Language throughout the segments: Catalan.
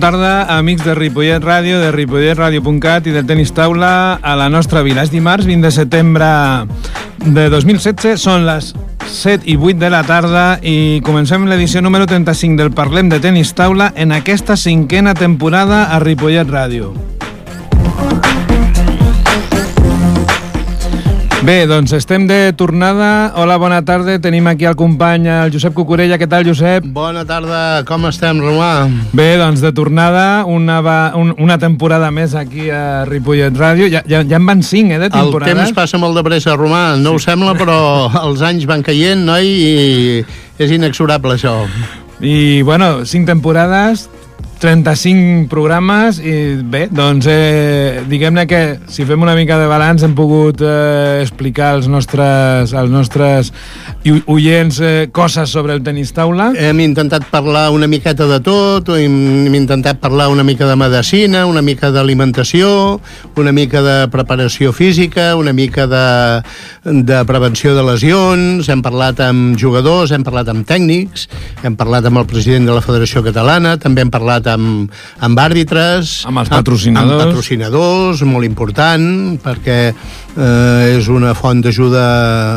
Tarda, amics de Ripollet Ràdio, de ripolletradio.cat i de Tenis Taula a la nostra vila. És dimarts, 20 de setembre de 2016, són les 7 i 8 de la tarda i comencem l'edició número 35 del Parlem de Tenis Taula en aquesta cinquena temporada a Ripollet Ràdio. Bé, doncs estem de tornada. Hola, bona tarda. Tenim aquí el company, el Josep Cucurella. Què tal, Josep? Bona tarda, com estem, Romà? Bé, doncs de tornada, una, va, un, una temporada més aquí a Ripollet Ràdio. Ja, ja, ja en van cinc, eh, de temporada. El temps passa molt de pressa, Romà. No sí. ho sembla, però els anys van caient, noi, i és inexorable, això. I, bueno, cinc temporades, 35 programes i bé, doncs eh, diguem-ne que si fem una mica de balanç hem pogut eh, explicar als nostres, als nostres oients eh, coses sobre el tenis taula. Hem intentat parlar una miqueta de tot, hem, intentat parlar una mica de medicina, una mica d'alimentació, una mica de preparació física, una mica de, de prevenció de lesions, hem parlat amb jugadors, hem parlat amb tècnics, hem parlat amb el president de la Federació Catalana, també hem parlat amb, amb àrbitres... Amb els patrocinadors. Amb, amb patrocinadors, molt important, perquè eh, és una font d'ajuda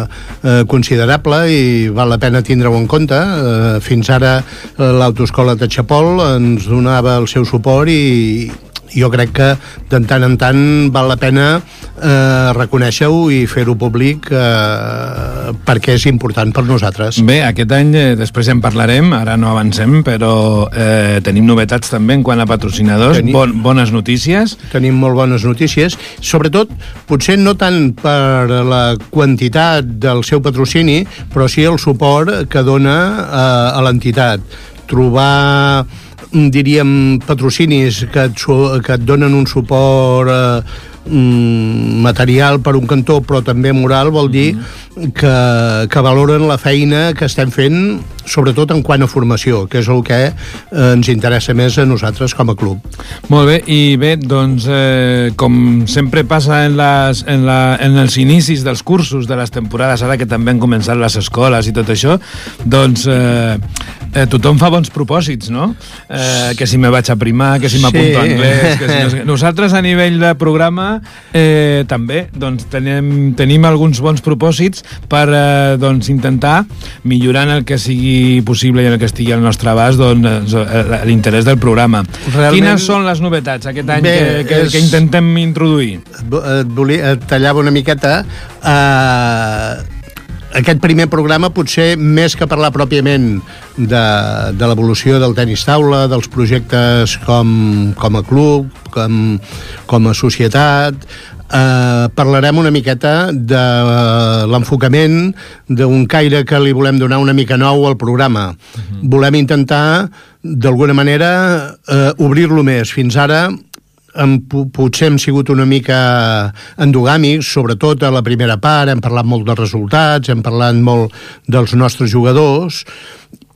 eh, considerable i val la pena tindre-ho en compte. Eh, fins ara eh, l'autoescola de Chapol ens donava el seu suport i, jo crec que de tant en tant val la pena eh, reconèixer-ho i fer-ho públic eh, perquè és important per nosaltres. Bé, aquest any eh, després en parlarem, ara no avancem, però eh, tenim novetats també en quant a patrocinadors, tenim, bon, bones notícies. Tenim molt bones notícies, sobretot potser no tant per la quantitat del seu patrocini, però sí el suport que dona eh, a l'entitat. Trobar diríem, patrocinis que et, que et donen un suport eh, mm, material per un cantó, però també moral, vol dir mm -hmm. que, que valoren la feina que estem fent, sobretot en quant a formació, que és el que eh, ens interessa més a nosaltres com a club. Molt bé, i bé, doncs, eh, com sempre passa en, les, en, la, en els inicis dels cursos de les temporades, ara que també han començat les escoles i tot això, doncs eh, eh, tothom fa bons propòsits, no? Eh, que si me vaig a primar, que si m'apunto sí. anglès... Que si no... Nosaltres, a nivell de programa, eh, també doncs, tenim, tenim alguns bons propòsits per eh, doncs, intentar millorar en el que sigui possible i en el que estigui al nostre abast doncs, eh, l'interès del programa. Realment... Quines són les novetats aquest any Bé, que, que, és... que intentem introduir? Et, volia, et tallava una miqueta... Eh aquest primer programa potser més que parlar pròpiament de, de l'evolució del tenis taula, dels projectes com, com a club, com, com a societat, eh, parlarem una miqueta de l'enfocament d'un caire que li volem donar una mica nou al programa. Uh mhm. -huh. Volem intentar, d'alguna manera, eh, obrir-lo més. Fins ara hem, potser hem sigut una mica endogàmics, sobretot a la primera part, hem parlat molt dels resultats, hem parlat molt dels nostres jugadors,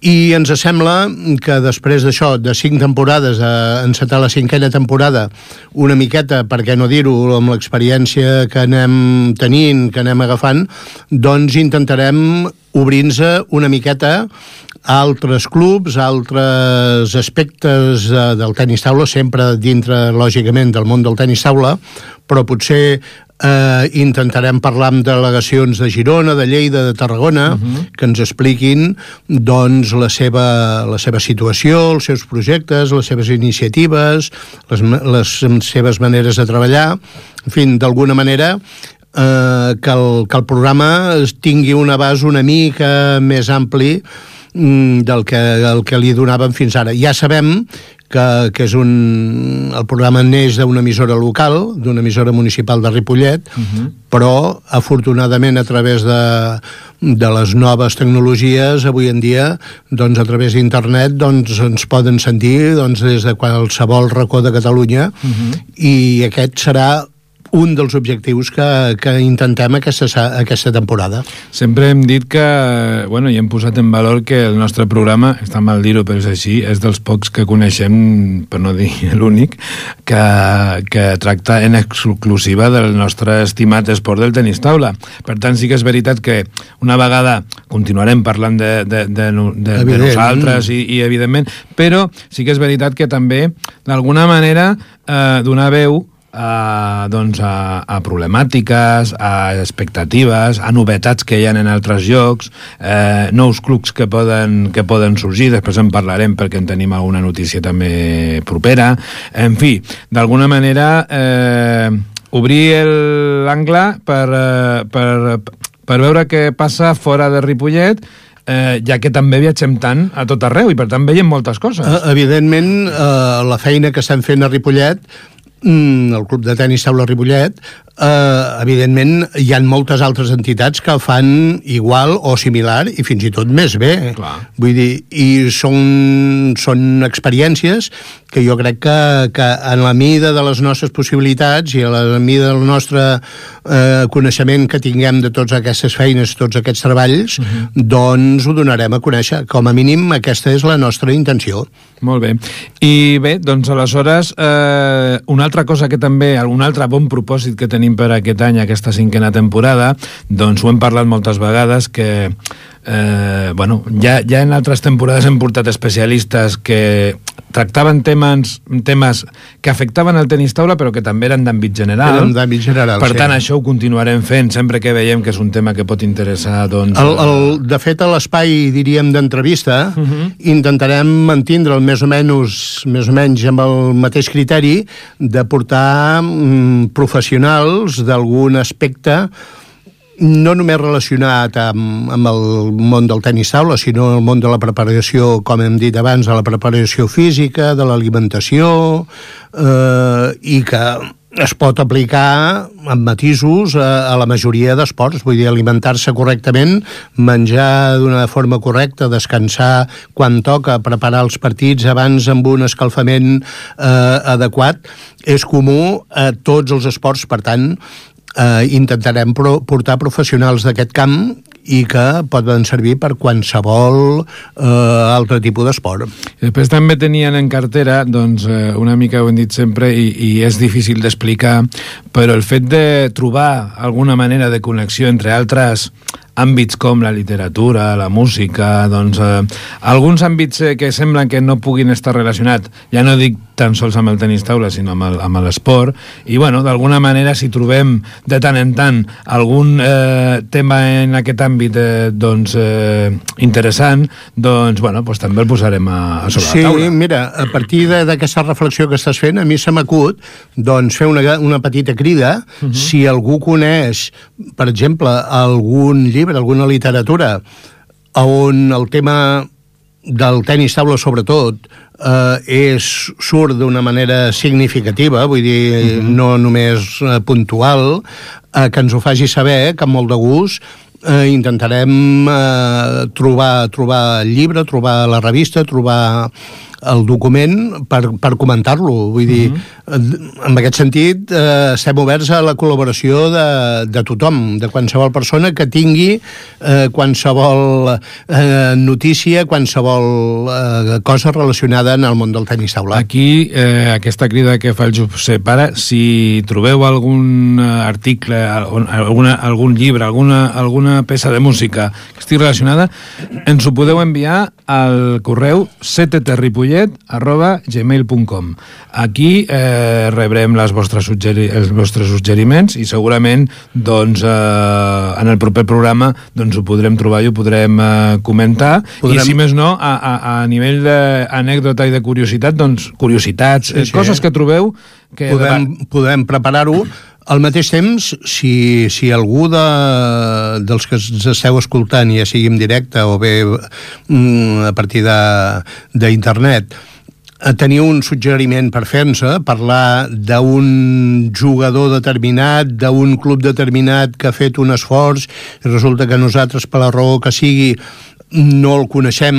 i ens sembla que després d'això, de cinc temporades, a encetar la cinquena temporada, una miqueta, per què no dir-ho, amb l'experiència que anem tenint, que anem agafant, doncs intentarem obrir-nos una miqueta altres clubs, altres aspectes de, del tenis taula, sempre dintre, lògicament, del món del tenis taula, però potser eh, intentarem parlar amb delegacions de Girona, de Lleida, de Tarragona, uh mhm. -huh. que ens expliquin doncs, la, seva, la seva situació, els seus projectes, les seves iniciatives, les, les seves maneres de treballar, en fi, d'alguna manera eh, que, el, que el programa tingui un abast una mica més ampli del que, el que li donaven fins ara. Ja sabem que, que és un, el programa neix d'una emissora local, d'una emissora municipal de Ripollet, uh mhm. -huh. però afortunadament a través de, de les noves tecnologies avui en dia, doncs a través d'internet doncs ens poden sentir doncs, des de qualsevol racó de Catalunya uh mhm. -huh. i aquest serà un dels objectius que, que intentem aquesta, aquesta temporada. Sempre hem dit que, bueno, i hem posat en valor que el nostre programa, està mal dir-ho, però és així, és dels pocs que coneixem, per no dir l'únic, que, que tracta en exclusiva del nostre estimat esport del tenis taula. Per tant, sí que és veritat que una vegada continuarem parlant de, de, de, de, de nosaltres i, i evidentment, però sí que és veritat que també, d'alguna manera, eh, donar veu a, doncs a, a problemàtiques, a expectatives, a novetats que hi ha en altres llocs, eh, nous clubs que poden, que poden sorgir, després en parlarem perquè en tenim alguna notícia també propera. En fi, d'alguna manera, eh, obrir l'angle per, eh, per, per veure què passa fora de Ripollet eh, ja que també viatgem tant a tot arreu i per tant veiem moltes coses. Uh, evidentment, eh, la feina que estan fent a Ripollet el Club de Tenis Taula Ripollet eh, evidentment hi han moltes altres entitats que fan igual o similar i fins i tot més bé. Clar. Vull dir, i són, són experiències que jo crec que, que en la mida de les nostres possibilitats i a la mida del nostre eh, coneixement que tinguem de totes aquestes feines, tots aquests treballs, uh mhm. -huh. doncs ho donarem a conèixer. Com a mínim, aquesta és la nostra intenció. Molt bé. I bé, doncs aleshores, eh, una altra cosa que també, un altre bon propòsit que tenim tenim per aquest any, aquesta cinquena temporada, doncs ho hem parlat moltes vegades, que eh, bueno, ja, ja en altres temporades hem portat especialistes que tractaven temes, temes que afectaven el tenis taula però que també eren d'àmbit general. Eren d'àmbit general, Per sí. tant, això ho continuarem fent sempre que veiem que és un tema que pot interessar, doncs... El, el, de fet, a l'espai, diríem, d'entrevista, uh mhm. -huh. intentarem mantindre el més o menys, més o menys amb el mateix criteri de portar mm, professionals d'algun aspecte no només relacionat amb, amb el món del tenis taula, sinó el món de la preparació, com hem dit abans, de la preparació física, de l'alimentació, eh, i que es pot aplicar amb matisos a, a la majoria d'esports, vull dir, alimentar-se correctament, menjar d'una forma correcta, descansar quan toca, preparar els partits abans amb un escalfament eh, adequat, és comú a tots els esports, per tant, eh, intentarem pro portar professionals d'aquest camp i que poden servir per qualsevol eh, altre tipus d'esport. Després també tenien en cartera, doncs, eh, una mica ho hem dit sempre, i, i és difícil d'explicar, però el fet de trobar alguna manera de connexió entre altres àmbits com la literatura, la música, doncs eh, alguns àmbits eh, que semblen que no puguin estar relacionats, ja no dic tan sols amb el tenis taula, sinó amb l'esport, i bueno, d'alguna manera si trobem de tant en tant algun eh, tema en aquest àmbit eh, doncs eh, interessant, doncs bueno, pues també el posarem a, a sobre sí, la taula. Sí, mira, a partir d'aquesta reflexió que estàs fent, a mi se m'acut doncs fer una, una petita crida, uh mhm. -huh. si algú coneix, per exemple, algun llibre llibre, alguna literatura, on el tema del tenis taula, sobretot, eh, és, surt d'una manera significativa, vull dir, mhm. -huh. no només eh, puntual, eh, que ens ho faci saber, que amb molt de gust, eh, intentarem eh, trobar, trobar el llibre, trobar la revista, trobar el document per, per comentar-lo. Vull dir, uh mhm. -huh. en aquest sentit, eh, estem oberts a la col·laboració de, de tothom, de qualsevol persona que tingui eh, qualsevol eh, notícia, qualsevol eh, cosa relacionada en el món del tenis taula. Aquí, eh, aquesta crida que fa el Josep Pare, si trobeu algun article, alguna, algun llibre, alguna, alguna peça de música que estigui relacionada, ens ho podeu enviar al correu cttripollet ripollet arroba gmail.com Aquí eh, rebrem les vostres suggeri els vostres suggeriments i segurament doncs, eh, en el proper programa doncs, ho podrem trobar i ho podrem eh, comentar. Podrem... i si més no, a, a, a nivell d'anècdota i de curiositat, doncs curiositats, sí, sí. coses que trobeu que podem, podem preparar-ho al mateix temps, si, si algú de, dels que ens esteu escoltant, ja sigui en directe o bé mm, a partir d'internet, eh, teniu un suggeriment per fer-nos, parlar d'un jugador determinat, d'un club determinat que ha fet un esforç i resulta que nosaltres, per la raó que sigui, no el coneixem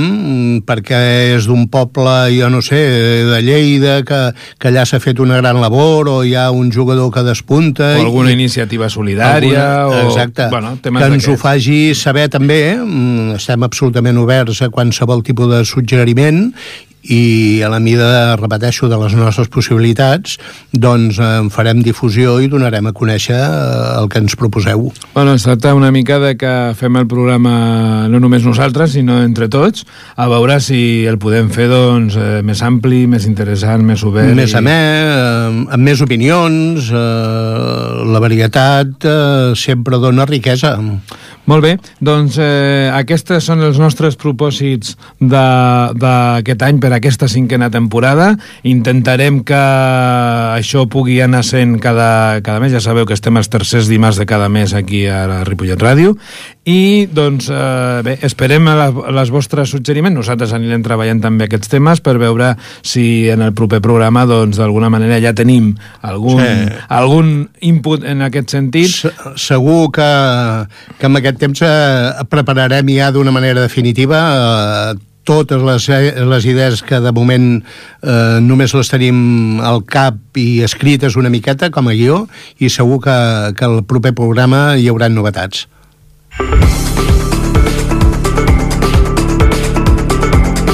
perquè és d'un poble, jo no sé, de Lleida, que, que allà s'ha fet una gran labor, o hi ha un jugador que despunta... O alguna i, iniciativa solidària, alguna, exacte, o... Bueno, que ens ho faci saber també, mm, estem absolutament oberts a qualsevol tipus de suggeriment i a la mida, repeteixo, de les nostres possibilitats, doncs en farem difusió i donarem a conèixer eh, el que ens proposeu. Bueno, es tracta una mica de que fem el programa no només nosaltres, sinó entre tots, a veure si el podem fer doncs, eh, més ampli, més interessant, més obert. Més i... amè, eh, amb més opinions, eh, la varietat eh, sempre dona riquesa. Molt bé, doncs eh, aquests són els nostres propòsits d'aquest any per aquesta cinquena temporada. Intentarem que això pugui anar sent cada, cada mes. Ja sabeu que estem els tercers dimarts de cada mes aquí a la Ripollet Ràdio. I, doncs, eh, bé, esperem a, la, a les vostres suggeriments. Nosaltres anirem treballant també aquests temes per veure si en el proper programa, doncs, d'alguna manera ja tenim algun, sí. algun input en aquest sentit. Se, segur que, que amb aquest aquest temps eh, prepararem ja d'una manera definitiva eh, totes les, les idees que de moment eh, només les tenim al cap i escrites una miqueta com a guió i segur que, que el proper programa hi haurà novetats.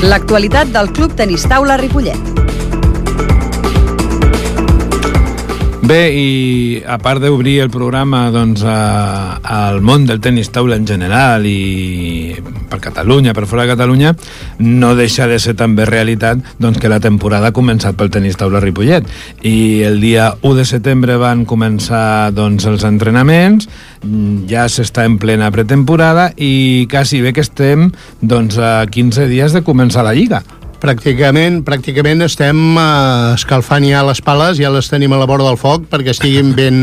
L'actualitat del Club Tenis Taula Ripollet. Bé, i a part d'obrir el programa doncs, a, al món del tenis taula en general i per Catalunya, per fora de Catalunya, no deixa de ser també realitat doncs, que la temporada ha començat pel tenis taula Ripollet. I el dia 1 de setembre van començar doncs, els entrenaments, ja s'està en plena pretemporada i quasi bé que estem doncs, a 15 dies de començar la Lliga pràcticament, pràcticament estem uh, escalfant ja les pales, ja les tenim a la vora del foc perquè estiguin ben,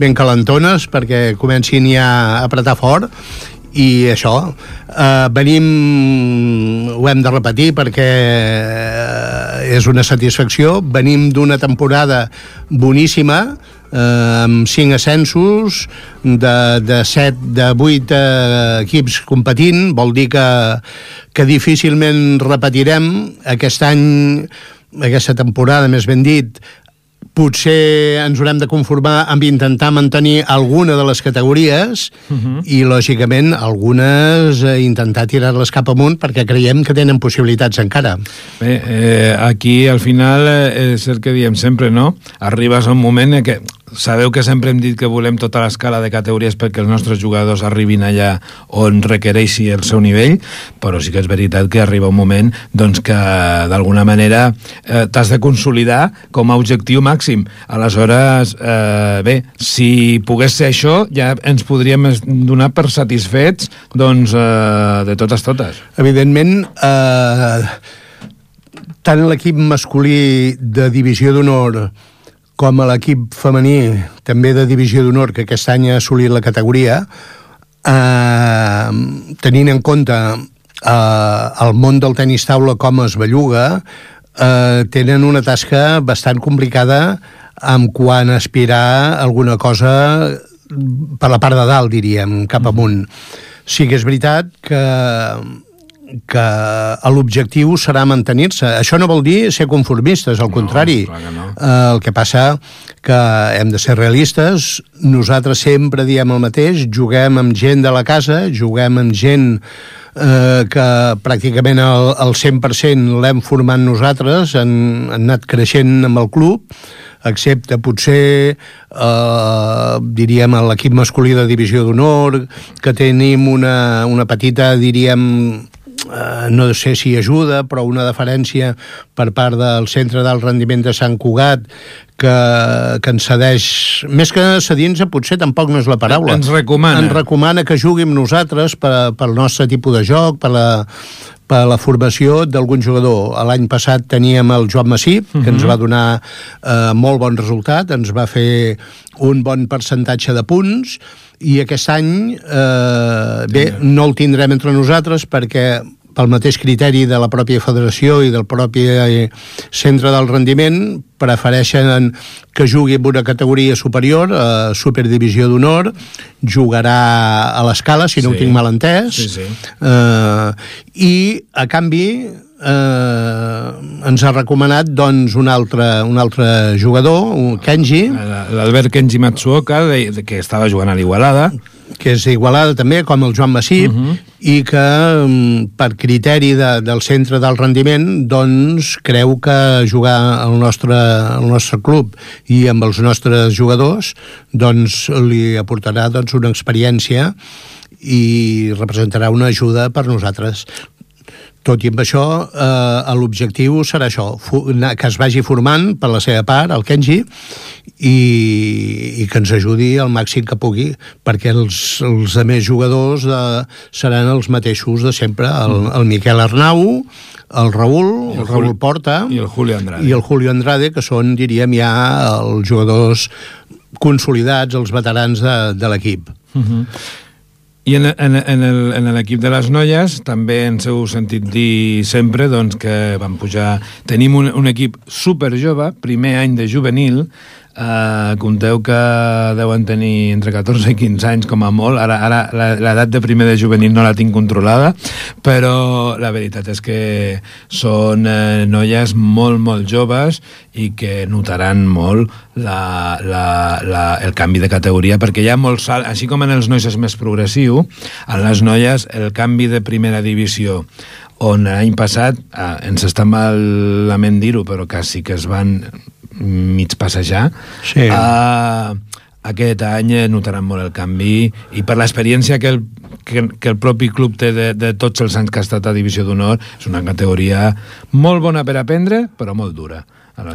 ben calentones, perquè comencin ja a apretar fort. I això, eh, venim ho hem de repetir perquè eh, és una satisfacció. Venim d'una temporada boníssima eh, amb 5 ascensos de, de 7, de 8 eh, equips competint, vol dir que, que difícilment repetirem aquest any aquesta temporada, més ben dit, potser ens haurem de conformar amb intentar mantenir alguna de les categories uh mhm. -huh. i, lògicament, algunes eh, intentar tirar-les cap amunt perquè creiem que tenen possibilitats encara. Bé, eh, aquí, al final, eh, és el que diem sempre, no? Arribes a un moment en què sabeu que sempre hem dit que volem tota l'escala de categories perquè els nostres jugadors arribin allà on requereixi el seu nivell, però sí que és veritat que arriba un moment doncs, que d'alguna manera eh, t'has de consolidar com a objectiu màxim. Aleshores, eh, bé, si pogués ser això, ja ens podríem donar per satisfets doncs, eh, de totes totes. Evidentment, eh, tant l'equip masculí de divisió d'honor com a l'equip femení, també de divisió d'honor, que aquest any ha assolit la categoria, eh, tenint en compte eh, el món del tenis taula com es belluga, eh, tenen una tasca bastant complicada amb quan aspirar alguna cosa per la part de dalt, diríem, cap amunt. Sí que és veritat que que l'objectiu serà mantenir-se. Això no vol dir ser conformistes, al no, contrari. No. Eh, el que passa que hem de ser realistes, nosaltres sempre diem el mateix, juguem amb gent de la casa, juguem amb gent eh, que pràcticament el, el 100% l'hem format nosaltres, han, han anat creixent amb el club, excepte potser eh, diríem l'equip masculí de divisió d'honor que tenim una, una petita diríem eh, no sé si ajuda, però una deferència per part del Centre d'Alt Rendiment de Sant Cugat que, que ens cedeix, més que cedir-nos, potser tampoc no és la paraula. Ens recomana. Ens recomana que jugui amb nosaltres per, pel nostre tipus de joc, per la, per la formació d'algun jugador. L'any passat teníem el Joan Massí, que uh -huh. ens mhm. va donar eh, molt bon resultat, ens va fer un bon percentatge de punts, i aquest any, eh, bé, no el tindrem entre nosaltres perquè pel mateix criteri de la pròpia federació i del propi eh, centre del rendiment, prefereixen que jugui en una categoria superior, a Superdivisió d'Honor, jugarà a l'escala, si no Sí. ho tinc mal entès, Sí, sí. Eh, i a canvi eh, ens ha recomanat doncs, un, altre, un altre jugador, un Kenji, L'Albert Kenji Matsuoka, de, que estava jugant a l'Igualada, que és d'Igualada també, com el Joan Massip, Mhm. i que mm, per criteri de, del centre del rendiment doncs creu que jugar al nostre, al nostre club i amb els nostres jugadors doncs li aportarà doncs, una experiència i representarà una ajuda per nosaltres. Tot i amb això, eh, l'objectiu serà això, que es vagi formant per la seva part, el Kenji, i, i que ens ajudi al màxim que pugui, perquè els, els altres jugadors de, seran els mateixos de sempre, el, el Miquel Arnau, el Raül, el el Raül Juli- Porta, i el Julio Andrade. i el Julio Andrade, que són, diríem, ja els jugadors consolidats, els veterans de, de l'equip. I en, en, en l'equip de les noies també ens heu sentit dir sempre doncs, que van pujar... Tenim un, un equip super jove, primer any de juvenil, eh, compteu que deuen tenir entre 14 i 15 anys com a molt, ara, ara l'edat de primer de juvenil no la tinc controlada, però la veritat és que són eh, noies molt, molt joves i que notaran molt la, la, la, el canvi de categoria, perquè hi ha molts salts, així com en els nois és més progressiu, en les noies el canvi de primera divisió on l'any passat, eh, ens està malament dir-ho, però quasi que es van mig passejar, Sí. eh, aquest any notaran molt el canvi i per l'experiència que, el, que, que el propi club té de, de tots els anys que ha estat a Divisió d'Honor, és una categoria molt bona per aprendre, però molt dura.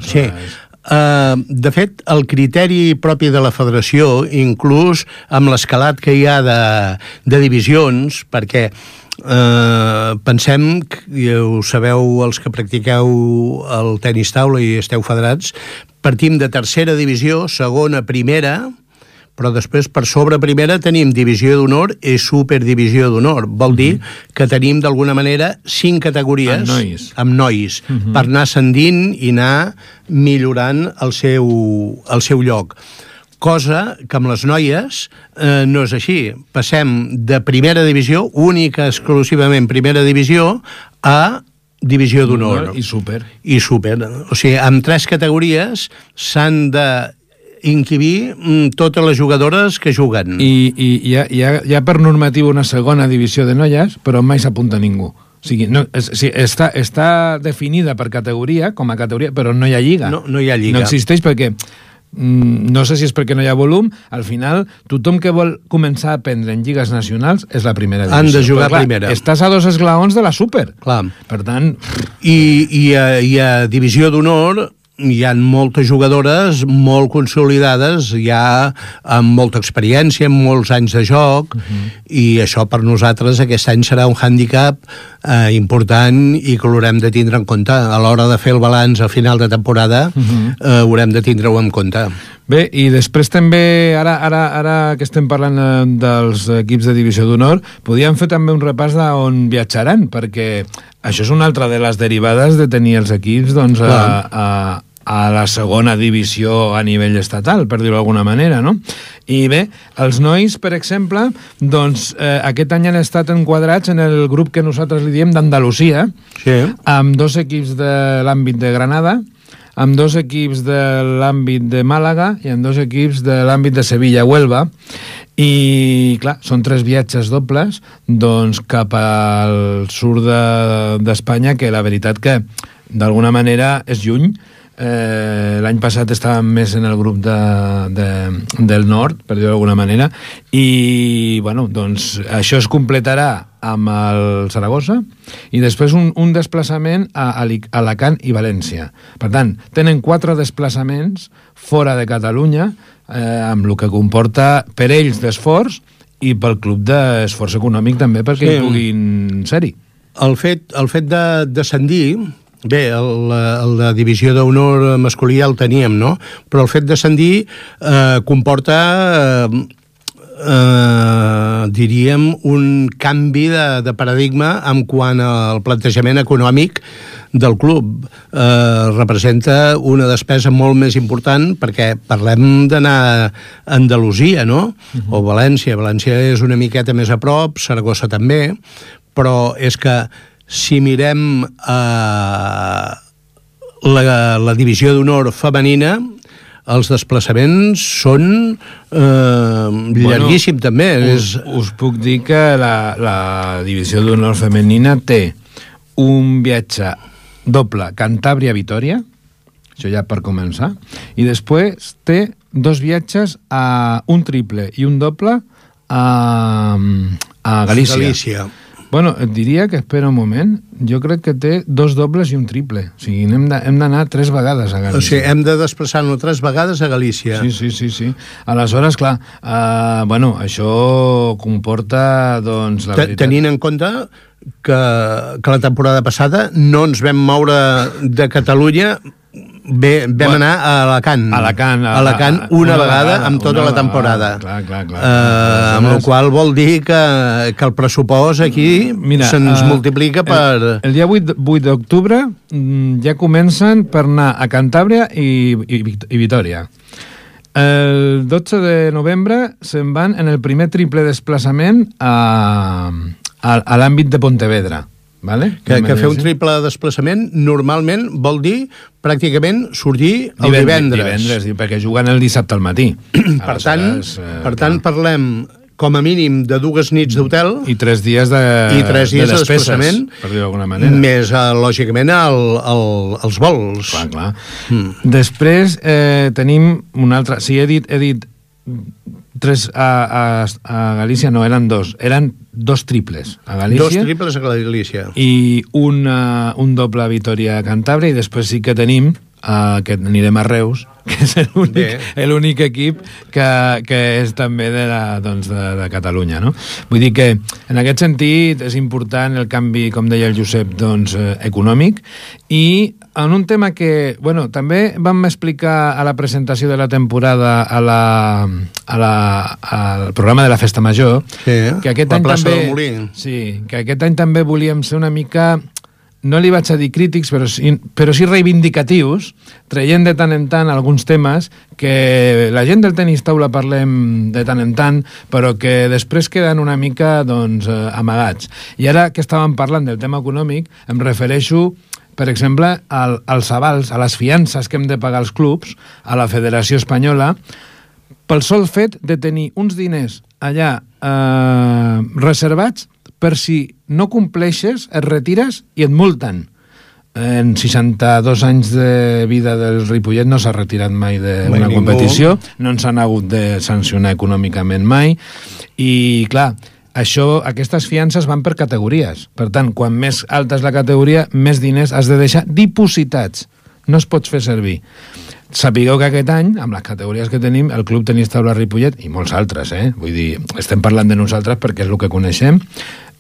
Sí. Aleshores, Uh, de fet, el criteri propi de la federació, inclús amb l'escalat que hi ha de, de divisions, perquè uh, pensem, que, i ho sabeu els que practiqueu el tenis taula i esteu federats, partim de tercera divisió, segona, primera, però després per sobre primera tenim divisió d'honor i superdivisió d'honor. Vol dir que tenim d'alguna manera cinc categories Amb nois. amb nois per anar ascendint i anar millorant el seu, el seu lloc cosa que amb les noies eh, no és així. Passem de primera divisió, única, exclusivament primera divisió, a divisió d'honor i super. i super. O sigui, amb tres categories s'han de inquibir mm, totes les jugadores que juguen. I, i hi, ha, hi, ha, hi ha per normatiu una segona divisió de noies, però mai s'apunta ningú. O sigui, no, és, sí, està, està definida per categoria, com a categoria, però no hi ha lliga. No- no hi ha lliga. No existeix perquè no sé si és perquè no hi ha volum, al final tothom que vol començar a aprendre en lligues nacionals és la primera divisió. Han de jugar Però, clar, primera. Estàs a dos esglaons de la super. Clar. Per tant, I, i, a, i a divisió d'honor hi ha moltes jugadores molt consolidades, ja amb molta experiència, amb molts anys de joc, uh -huh. i això per nosaltres aquest any serà un hàndicap eh, important i que l'haurem de tindre en compte. A l'hora de fer el balanç a final de temporada uh -huh. eh, haurem de tindre-ho en compte. Bé, i després també, ara, ara, ara que estem parlant eh, dels equips de divisió d'honor, podíem fer també un repàs d'on viatjaran, perquè això és una altra de les derivades de tenir els equips doncs, a, a, a la segona divisió a nivell estatal, per dir-ho d'alguna manera, no? I bé, els nois, per exemple, doncs eh, aquest any han estat enquadrats en el grup que nosaltres li diem d'Andalusia, Sí. amb dos equips de l'àmbit de Granada, amb dos equips de l'àmbit de Màlaga i amb dos equips de l'àmbit de Sevilla-Huelva i, clar, són tres viatges dobles doncs cap al sud de- d'Espanya de, que la veritat que d'alguna manera és lluny Eh, L'any passat estàvem més en el grup de, de, del nord, per dir-ho d'alguna manera, i bueno, doncs, això es completarà amb el Saragossa i després un, un desplaçament a a Alacant i València. Per tant, tenen quatre desplaçaments fora de Catalunya, eh, amb el que comporta per ells d'esforç i pel club d'esforç econòmic també perquè Sí. hi puguin ser-hi. El fet, el fet de descendir, bé, el, el de divisió d'honor masculí ja el teníem, no? Però el fet de descendir eh, comporta eh, eh, diríem, un canvi de, de paradigma en quant al plantejament econòmic del club. Eh, representa una despesa molt més important perquè parlem d'anar a Andalusia, no? Uh -huh. O València. València és una miqueta més a prop, Saragossa també, però és que si mirem eh, la, la divisió d'honor femenina, els desplaçaments són eh, llarguíssim bueno, també. Us, us puc dir que la, la divisió d'honor femenina té un viatge doble Cantàbria-Vitòria, això ja per començar, i després té dos viatges a un triple i un doble a, a Galícia. Galícia. Bueno, et diria que espera un moment. Jo crec que té dos dobles i un triple. O sigui, hem d'anar tres vegades a Galícia. O sigui, hem de desplaçar-nos tres vegades a Galícia. Sí, sí, sí. sí. Aleshores, clar, uh, bueno, això comporta, doncs, la veritat... Tenint en compte que, que la temporada passada no ens vam moure de Catalunya Bé, vam bueno, anar a Alacant. Alacant. A, Alacant una, una vegada, vegada amb tota la temporada. Clar, clar, clar. Uh, amb la qual vol dir que, que el pressupost aquí se'ns uh, multiplica per... El, el dia 8, 8 d'octubre mm, ja comencen per anar a Cantàbria i, i, i Vitoria. El 12 de novembre se'n van en el primer triple desplaçament a, a, a l'àmbit de Pontevedra. Vale? Que, que fer un triple desplaçament normalment vol dir pràcticament sortir el divendres. Divendres, perquè juguen el dissabte al matí. per tant, eh, per tant parlem com a mínim de dues nits d'hotel i tres dies de, i tres dies de, despeses, de desplaçament per dir d'alguna manera més uh, lògicament el, el, els vols clar, clar. Mm. després eh, tenim un altre si he dit, he dit tres a, a, a Galícia, no, eren dos. Eren dos triples a Galícia. Dos triples a Galícia. I una, un doble a Vitoria a Cantàbria, i després sí que tenim uh, que anirem a Reus, que és l'únic equip que, que és també de, la, doncs de, de Catalunya. No? Vull dir que en aquest sentit és important el canvi, com deia el Josep, doncs, eh, econòmic i en un tema que, bueno, també vam explicar a la presentació de la temporada a la, a la, al programa de la Festa Major sí, que aquest any també, sí, que aquest any també volíem ser una mica no li vaig a dir crítics, però sí, però sí reivindicatius, traient de tant en tant alguns temes que la gent del tenis taula parlem de tant en tant, però que després queden una mica doncs, eh, amagats. I ara que estàvem parlant del tema econòmic, em refereixo per exemple, al, als avals, a les fiances que hem de pagar als clubs, a la Federació Espanyola, pel sol fet de tenir uns diners allà eh, reservats per si no compleixes, et retires i et multen. En 62 anys de vida del Ripollet no s'ha retirat mai d'una competició, no ens han hagut de sancionar econòmicament mai, i clar, això, aquestes fiances van per categories. Per tant, quan més alta és la categoria, més diners has de deixar dipositats. No es pots fer servir. Sapigueu que aquest any, amb les categories que tenim, el Club Tenis Taula Ripollet, i molts altres, eh? vull dir, estem parlant de nosaltres perquè és el que coneixem,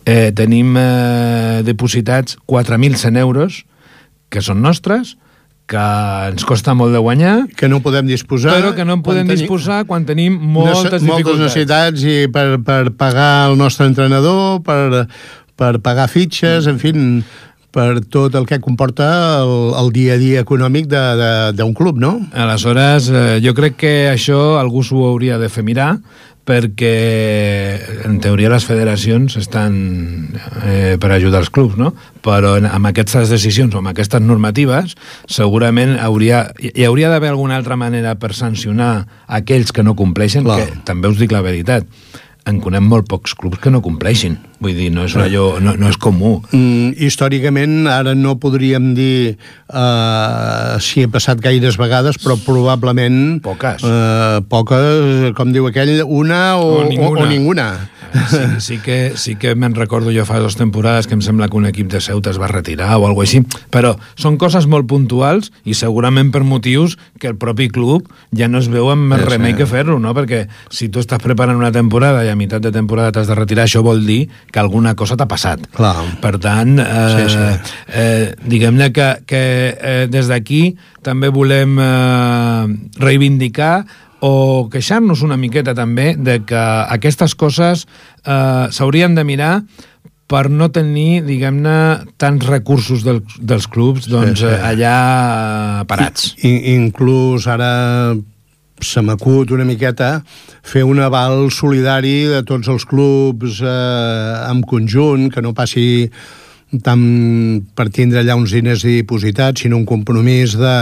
eh, tenim eh, depositats 4.100 euros que són nostres, que ens costa molt de guanyar... Que no podem disposar... Però que no en podem tenim, disposar quan tenim moltes dificultats. Moltes necessitats i per, per pagar el nostre entrenador, per, per pagar fitxes, en fi, per tot el que comporta el, el dia a dia econòmic d'un club, no? Aleshores, eh, jo crec que això algú s'ho hauria de fer mirar, perquè en teoria les federacions estan eh, per ajudar els clubs, no? Però en, amb aquestes decisions o amb aquestes normatives segurament hauria, hi hauria d'haver alguna altra manera per sancionar aquells que no compleixen, Clar. que també us dic la veritat en conec molt pocs clubs que no compleixin. Vull dir, no és, allò, no, no és comú. Mm, històricament, ara no podríem dir uh, si he passat gaires vegades, però probablement... Poques. Uh, poques, com diu aquell, una o, o ninguna. O, o ninguna. Sí, sí que, sí que me'n recordo jo fa dues temporades que em sembla que un equip de Ceuta es va retirar o alguna així, però són coses molt puntuals i segurament per motius que el propi club ja no es veu amb més sí, remei sí. que fer-lo, no? Perquè si tu estàs preparant una temporada i a meitat de temporada t'has de retirar, això vol dir que alguna cosa t'ha passat. Clar. Per tant, eh, sí, sí. Eh, diguem-ne que, que eh, des d'aquí també volem eh, reivindicar o queixar-nos una miqueta també de que aquestes coses eh, s'haurien de mirar per no tenir, diguem-ne, tants recursos del, dels clubs doncs, Sí, sí. eh, allà parats. I, inclús ara se m'acut una miqueta fer un aval solidari de tots els clubs eh, en conjunt, que no passi tant per tindre allà uns diners dipositats, sinó un compromís de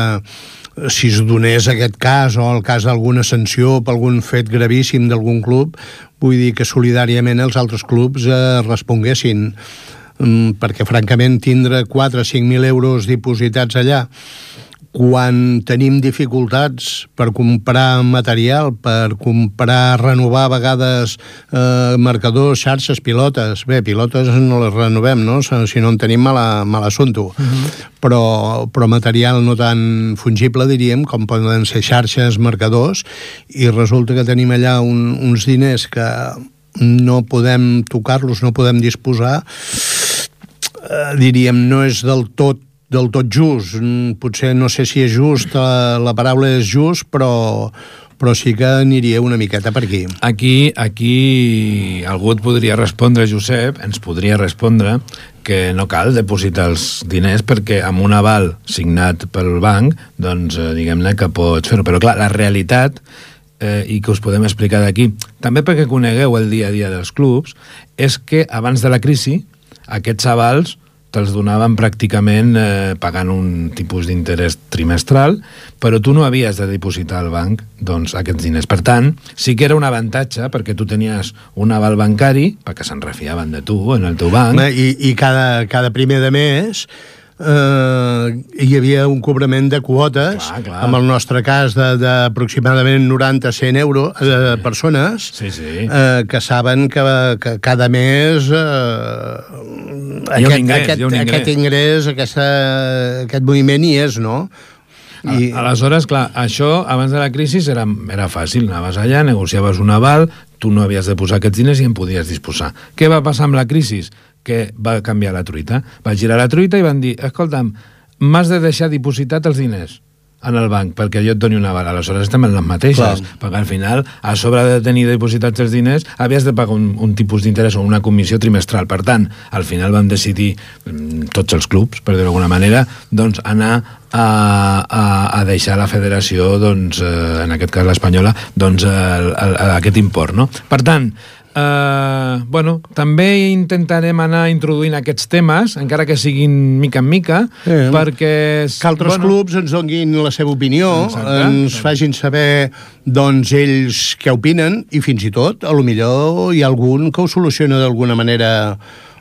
si es donés aquest cas o el cas d'alguna sanció per algun fet gravíssim d'algun club, vull dir que solidàriament els altres clubs eh, responguessin. Mm, perquè francament tindre 4 o 5.000 euros dipositats allà quan tenim dificultats per comprar material, per comprar, renovar a vegades eh, marcadors, xarxes, pilotes. Bé, pilotes no les renovem, no? Si no en tenim mal, mal assumpto. Uh -huh. però, però material no tan fungible, diríem, com poden ser xarxes, marcadors, i resulta que tenim allà un, uns diners que no podem tocar-los, no podem disposar, eh, diríem, no és del tot del tot just. Mm, Potser no sé si és just, la, la paraula és just, però, però sí que aniria una miqueta per aquí. Aquí, aquí algú et podria respondre, Josep, ens podria respondre que no cal depositar els diners perquè amb un aval signat pel banc, doncs eh, diguem-ne que pots fer-ho. Però clar, la realitat eh, i que us podem explicar d'aquí, també perquè conegueu el dia a dia dels clubs, és que abans de la crisi aquests avals te'ls donaven pràcticament eh, pagant un tipus d'interès trimestral, però tu no havies de dipositar al banc doncs, aquests diners. Per tant, sí que era un avantatge perquè tu tenies un aval bancari, perquè se'n refiaven de tu en el teu banc, I, i cada, cada primer de mes eh, hi havia un cobrament de quotes, Clar, clar. en el nostre cas d'aproximadament 90-100 euros de persones, Sí, sí. Eh, que saben que, que cada mes eh, un ingrés, aquest, ingrés. aquest ingrés, aquesta, aquest moviment hi és, no? I... Aleshores, clar, això abans de la crisi era, era fàcil. Anaves allà, negociaves un aval, tu no havies de posar aquests diners i en podies disposar. Què va passar amb la crisi? Que va canviar la truita. Va girar la truita i van dir, escolta'm, m'has de deixar dipositat els diners en el banc, perquè jo et doni un aval. Aleshores estem en les mateixes, Clar. perquè al final, a sobre de tenir dipositats els diners, havies de pagar un, un tipus d'interès o una comissió trimestral. Per tant, al final van decidir, mm, tots els clubs, per dir-ho d'alguna manera, doncs anar a, a, a deixar la federació, doncs, eh, en aquest cas l'espanyola, doncs, el, el, el, aquest import. No? Per tant, Uh, bueno, també intentarem anar introduint aquests temes, encara que siguin mica en mica, Sí. perquè... que altres bueno, clubs ens donguin la seva opinió, Exacte. ens facin saber doncs ells què opinen i fins i tot, a lo millor hi ha algun que ho soluciona d'alguna manera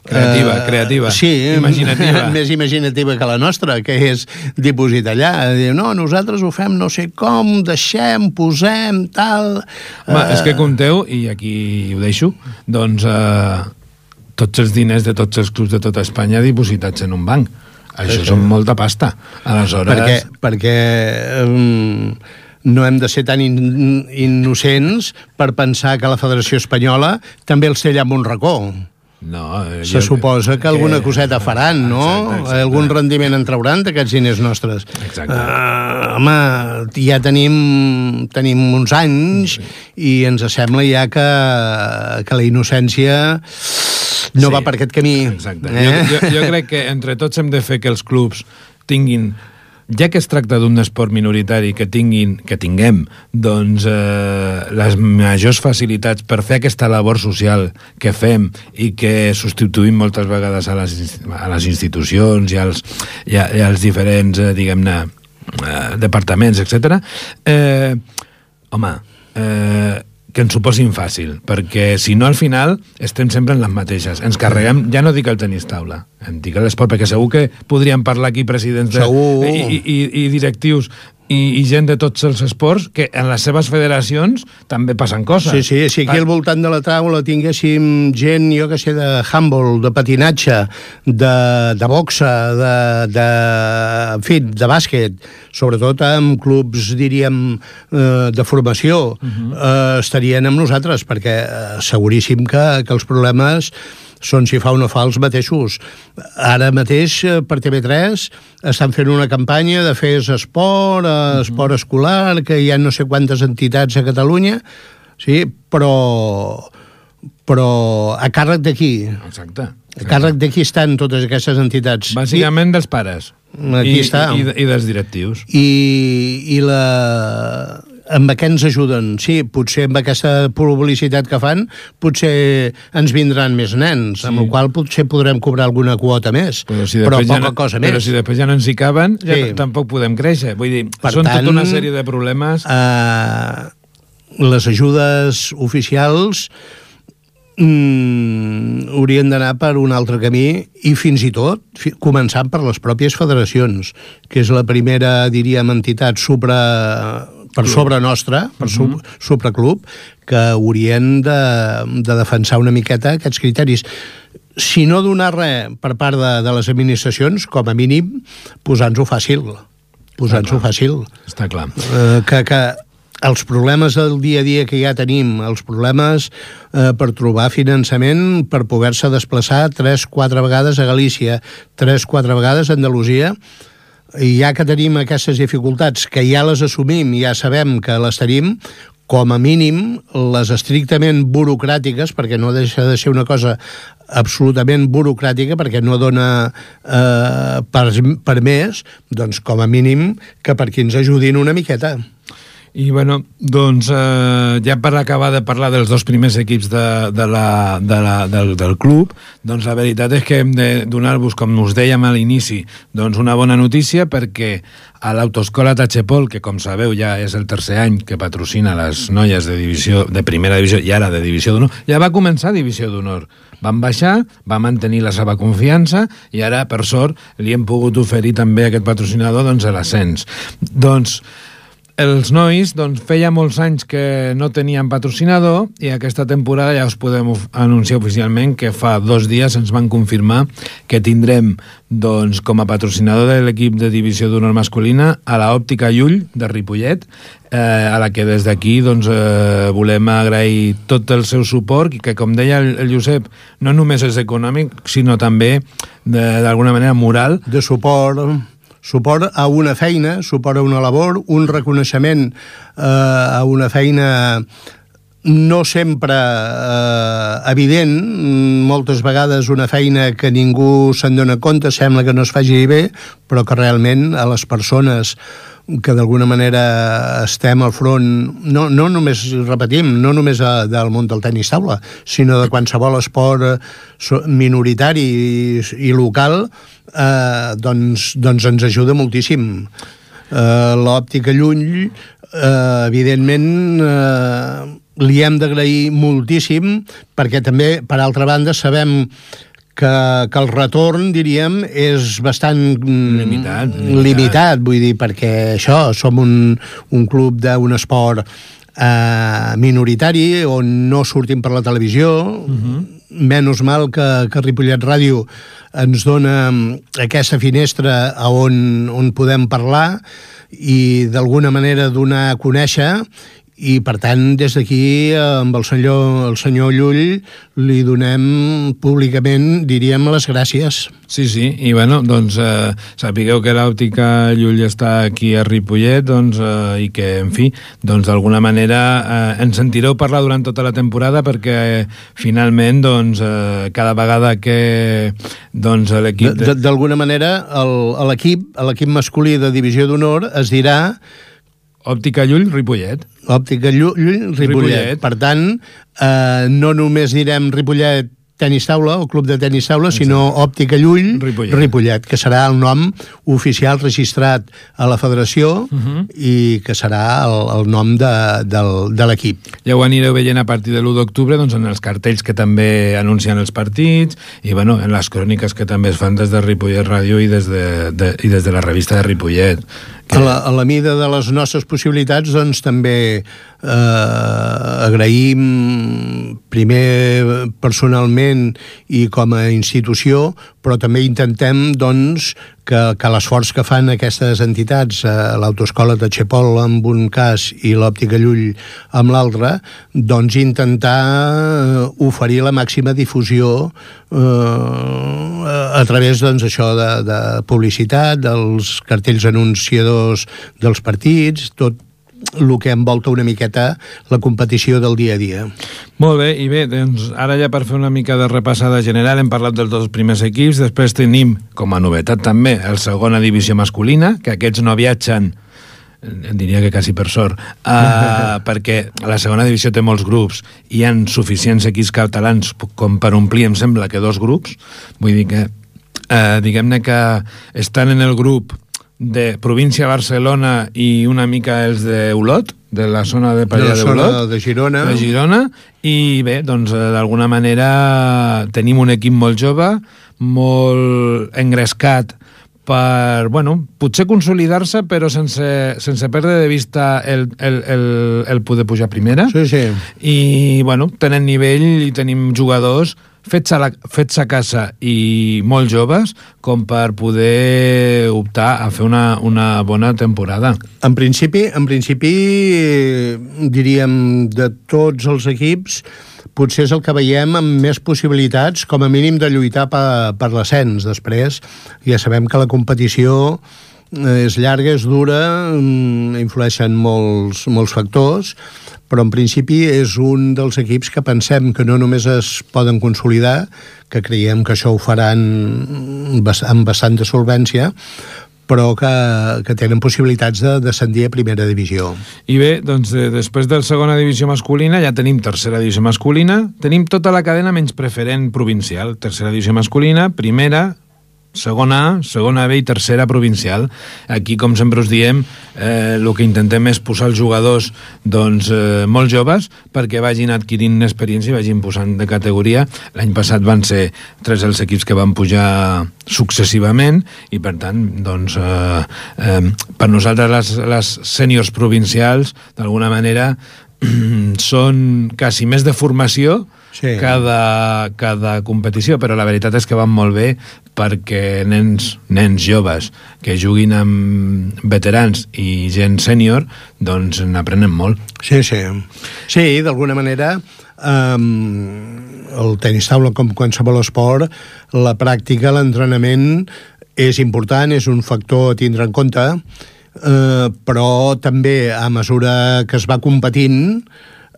Creativa, eh, creativa, sí, imaginativa. més imaginativa que la nostra, que és dipositar allà. Diu, no, nosaltres ho fem no sé com, deixem, posem, tal... Home, és que compteu, i aquí ho deixo, doncs eh, tots els diners de tots els clubs de tota Espanya dipositats en un banc. Això són molta pasta. Aleshores... perquè, perquè um, no hem de ser tan in, innocents per pensar que la Federació Espanyola també els té allà en un racó. No, eh, Se suposa que alguna coseta faran, no? Exacte, exacte. Algun rendiment en trauran d'aquests diners nostres. Exacte. Uh, home, ja tenim, tenim uns anys i ens sembla ja que, que la innocència no Sí. va per aquest camí. Exacte. Eh? Jo, jo, jo crec que entre tots hem de fer que els clubs tinguin ja que es tracta d'un esport minoritari que tinguin, que tinguem doncs, eh, les majors facilitats per fer aquesta labor social que fem i que substituïm moltes vegades a les, a les institucions i als, i, a, i als diferents, eh, diguem-ne, eh, departaments, etc. Eh, home, eh, que ens ho fàcil, perquè si no al final estem sempre en les mateixes. Ens carreguem, ja no dic el tenis taula, em dic l'esport, perquè segur que podríem parlar aquí presidents de, Segur. i, i, i directius i, i gent de tots els esports que en les seves federacions també passen coses. Sí, sí, si aquí al voltant de la taula tinguéssim gent, jo que sé, de handball, de patinatge, de, de boxa, de, de, en fi, de bàsquet, sobretot amb clubs, diríem, eh, de formació, uh -huh. eh, estarien amb nosaltres, perquè eh, seguríssim que, que els problemes són, si fa o no fa, els mateixos. Ara mateix, eh, per TV3, estan fent una campanya de fer esport, eh, esport escolar, que hi ha no sé quantes entitats a Catalunya, sí, però, però a càrrec d'aquí. Exacte. A càrrec d'aquí estan totes aquestes entitats. Bàsicament dels pares. Aquí I, està. I, i dels directius. I, i la amb què ens ajuden? Sí, potser amb aquesta publicitat que fan, potser ens vindran més nens, sí. amb el qual potser podrem cobrar alguna quota més, però, si però ja poca no, cosa però més. si després ja no ens hi caben, ja Sí. tampoc podem créixer. Vull dir, Per són tant, tota una sèrie de problemes... Uh, les ajudes oficials mm, haurien d'anar per un altre camí i fins i tot fi, començant per les pròpies federacions, que és la primera, diríem, entitat supra, per sobre nostra, per uh -huh. supraclub, que haurien de, de defensar una miqueta aquests criteris. Si no donar res per part de, de les administracions, com a mínim posant-ho fàcil. Posant-ho fàcil. Està clar. eh, que, que els problemes del dia a dia que ja tenim, els problemes eh, per trobar finançament per poder-se desplaçar 3-4 vegades a Galícia, 3-4 vegades a Andalusia, i ja que tenim aquestes dificultats, que ja les assumim, ja sabem que les tenim, com a mínim, les estrictament burocràtiques, perquè no deixa de ser una cosa absolutament burocràtica, perquè no dona eh, per, per més, doncs com a mínim que per qui ens ajudin una miqueta. I, bueno, doncs, eh, ja per acabar de parlar dels dos primers equips de, de la, de la, del, del club, doncs la veritat és que hem de donar-vos, com us dèiem a l'inici, doncs una bona notícia perquè a l'autoescola Tachepol, que com sabeu ja és el tercer any que patrocina les noies de divisió de primera divisió i ara de divisió d'honor, ja va començar divisió d'honor. Van baixar, va mantenir la seva confiança i ara, per sort, li hem pogut oferir també a aquest patrocinador doncs, l'ascens. Doncs els nois doncs, feia molts anys que no tenien patrocinador i aquesta temporada ja us podem anunciar oficialment que fa dos dies ens van confirmar que tindrem doncs, com a patrocinador de l'equip de divisió d'honor masculina a la Òptica Llull de Ripollet eh, a la que des d'aquí doncs, eh, volem agrair tot el seu suport que com deia el, el Josep no només és econòmic sinó també d'alguna manera moral. De suport suport a una feina, suport a una labor, un reconeixement eh, a una feina no sempre eh, evident, moltes vegades una feina que ningú se'n dona compte, sembla que no es faci bé, però que realment a les persones que d'alguna manera estem al front, no, no només, repetim, no només a, del món del tenis taula, sinó de qualsevol esport eh, minoritari i, i local, eh, doncs, doncs ens ajuda moltíssim. Eh, L'òptica Llull, eh, evidentment, eh, li hem d'agrair moltíssim, perquè també, per altra banda, sabem que, que el retorn, diríem, és bastant mm, Limitat, limitat, limitat vull dir, perquè això, som un, un club d'un esport eh, minoritari on no sortim per la televisió, uh -huh. menys mal que, que Ripollet Ràdio ens dona aquesta finestra a on, on podem parlar i d'alguna manera donar a conèixer i per tant des d'aquí amb el senyor, el senyor Llull li donem públicament diríem les gràcies. Sí, sí, i bueno, doncs eh, sapigueu que l'òptica Llull està aquí a Ripollet doncs, eh, i que, en fi, doncs d'alguna manera eh, ens sentireu parlar durant tota la temporada perquè eh, finalment doncs, eh, cada vegada que doncs, l'equip... D'alguna manera l'equip l'equip masculí de divisió d'honor es dirà Òptica Llull, Ripollet. Òptica Llull, Ripollet. Ripollet. Per tant, eh, no només direm Ripollet tenis taula, o club de tenis taula, sinó Òptica Llull, Ripollet. Ripollet, que serà el nom oficial registrat a la federació uh -huh. i que serà el, el nom de, del, de l'equip. Ja ho anireu veient a partir de l'1 d'octubre doncs, en els cartells que també anuncien els partits i bueno, en les cròniques que també es fan des de Ripollet Ràdio i des de, de, i des de la revista de Ripollet. A la, a la mida de les nostres possibilitats, doncs, també eh, agraïm primer personalment i com a institució, però també intentem, doncs, que, que l'esforç que fan aquestes entitats, eh, l'autoescola de Xepol amb un cas i l'òptica Llull amb l'altre, doncs intentar eh, oferir la màxima difusió eh, a través doncs, això de, de publicitat, dels cartells anunciadors dels partits, tot, el que envolta una miqueta la competició del dia a dia. Molt bé, i bé, doncs ara ja per fer una mica de repassada general hem parlat dels dos primers equips, després tenim, com a novetat també, el segona divisió masculina, que aquests no viatgen diria que quasi per sort, uh, perquè la segona divisió té molts grups i hi han suficients equips catalans com per omplir, em sembla, que dos grups. Vull dir que, uh, diguem-ne que estan en el grup de província Barcelona i una mica els d'Olot, de la zona de Pallà d'Olot. De Girona. De Girona. I bé, doncs eh, d'alguna manera tenim un equip molt jove, molt engrescat per, bueno, potser consolidar-se, però sense, sense perdre de vista el, el, el, el poder pujar primera. Sí, sí. I, bueno, tenen nivell i tenim jugadors fets a, la, fets a casa i molt joves com per poder optar a fer una, una bona temporada. En principi, en principi diríem, de tots els equips, potser és el que veiem amb més possibilitats, com a mínim, de lluitar per, per l'ascens. Després, ja sabem que la competició és llarga, és dura, mm, influeixen molts, molts factors, però en principi és un dels equips que pensem que no només es poden consolidar, que creiem que això ho faran amb bastant de solvència, però que, que tenen possibilitats de descendir a primera divisió. I bé, doncs eh, després de segona divisió masculina ja tenim tercera divisió masculina, tenim tota la cadena menys preferent provincial, tercera divisió masculina, primera, segona A, segona B i tercera provincial. Aquí, com sempre us diem, eh, el que intentem és posar els jugadors doncs, eh, molt joves perquè vagin adquirint experiència i vagin posant de categoria. L'any passat van ser tres els equips que van pujar successivament i, per tant, doncs, eh, eh, per nosaltres les, les sèniors provincials, d'alguna manera, són quasi més de formació sí. cada, cada competició, però la veritat és que van molt bé perquè nens, nens joves que juguin amb veterans i gent sènior, doncs n'aprenen molt. Sí, sí. Sí, d'alguna manera um, el tenis taula, com qualsevol esport, la pràctica, l'entrenament és important, és un factor a tindre en compte, eh, però també a mesura que es va competint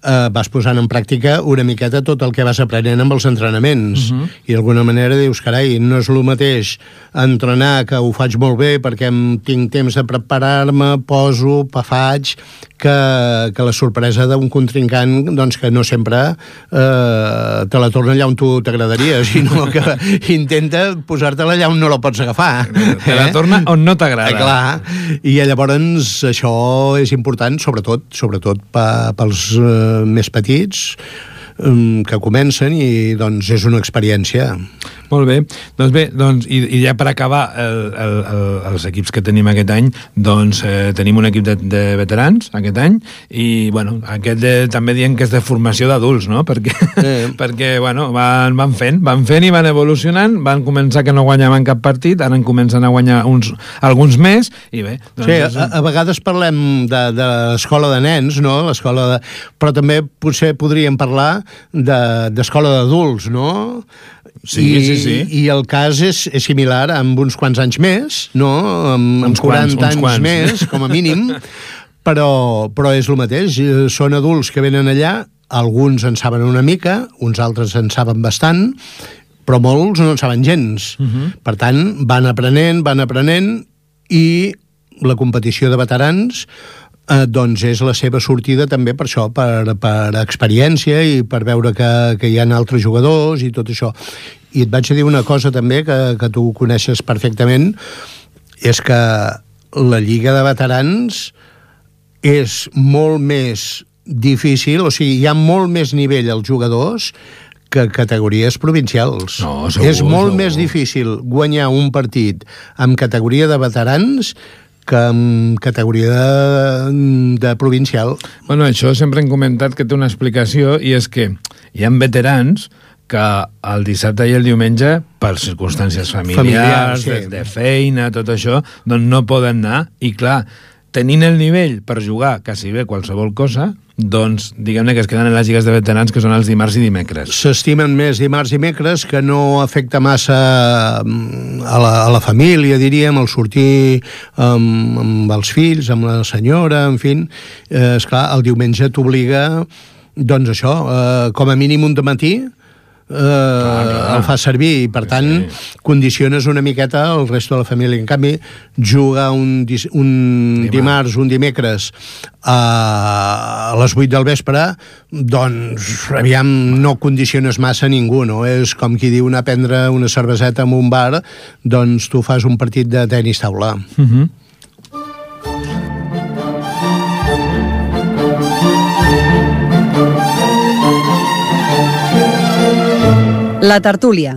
eh, vas posant en pràctica una miqueta tot el que vas aprenent amb els entrenaments. Uh mhm. -huh. I d'alguna manera dius, carai, no és el mateix entrenar, que ho faig molt bé perquè em tinc temps de preparar-me, poso, faig, que, que la sorpresa d'un contrincant doncs, que no sempre eh, te la torna allà on tu t'agradaria, sinó que intenta posar-te-la allà on no la pots agafar. Te la eh? torna on no t'agrada. Eh, clar. I llavors això és important, sobretot sobretot pels eh, més petits que comencen i doncs és una experiència. Molt bé, doncs bé, doncs, i, i ja per acabar el, el, el, els equips que tenim aquest any, doncs eh, tenim un equip de, de veterans aquest any i bueno, aquest de, també diem que és de formació d'adults, no? Perquè, sí. perquè bueno, van, van fent, van fent i van evolucionant, van començar que no guanyaven cap partit, ara en comencen a guanyar uns, alguns més i bé. Doncs, sí, a, a vegades parlem de, de l'escola de nens, no? L'escola de... Però també potser podríem parlar d'escola de, d'adults, no? Sí, I, sí, sí. I el cas és, és similar amb uns quants anys més, no? Amb, amb 40 quants, anys quants. més, com a mínim, però, però és el mateix. Són adults que venen allà, alguns en saben una mica, uns altres en saben bastant, però molts no en saben gens. Uh mhm. -huh. Per tant, van aprenent, van aprenent, i la competició de veterans eh, doncs és la seva sortida també per això, per, per experiència i per veure que, que hi ha altres jugadors i tot això. I et vaig dir una cosa també que, que tu coneixes perfectament, és que la Lliga de Veterans és molt més difícil, o sigui, hi ha molt més nivell als jugadors que categories provincials. No, segur, és molt segur. més difícil guanyar un partit amb categoria de veterans que en categoria de, de provincial. Bueno, això sempre hem comentat que té una explicació i és que hi ha veterans que el dissabte i el diumenge, per circumstàncies familiars, Familiar, sí. de, de feina, tot això, doncs no poden anar. I clar, tenint el nivell per jugar quasi bé qualsevol cosa, doncs diguem-ne que es queden en les lligues de veterans que són els dimarts i dimecres. S'estimen més dimarts i dimecres, que no afecta massa mm, a la, a la família, diríem, el sortir amb, amb els fills, amb la senyora, en fi. Eh, esclar, el diumenge t'obliga, doncs això, eh, com a mínim un matí, eh, clar. el fa servir i per tant sí. condiciones una miqueta el resto de la família en canvi jugar un, dis- un Dimarts. dimarts, un dimecres a les 8 del vespre doncs aviam no condiciones massa ningú no? és com qui diu anar a prendre una cerveseta en un bar doncs tu fas un partit de tenis taula Uh -huh. La tertúlia.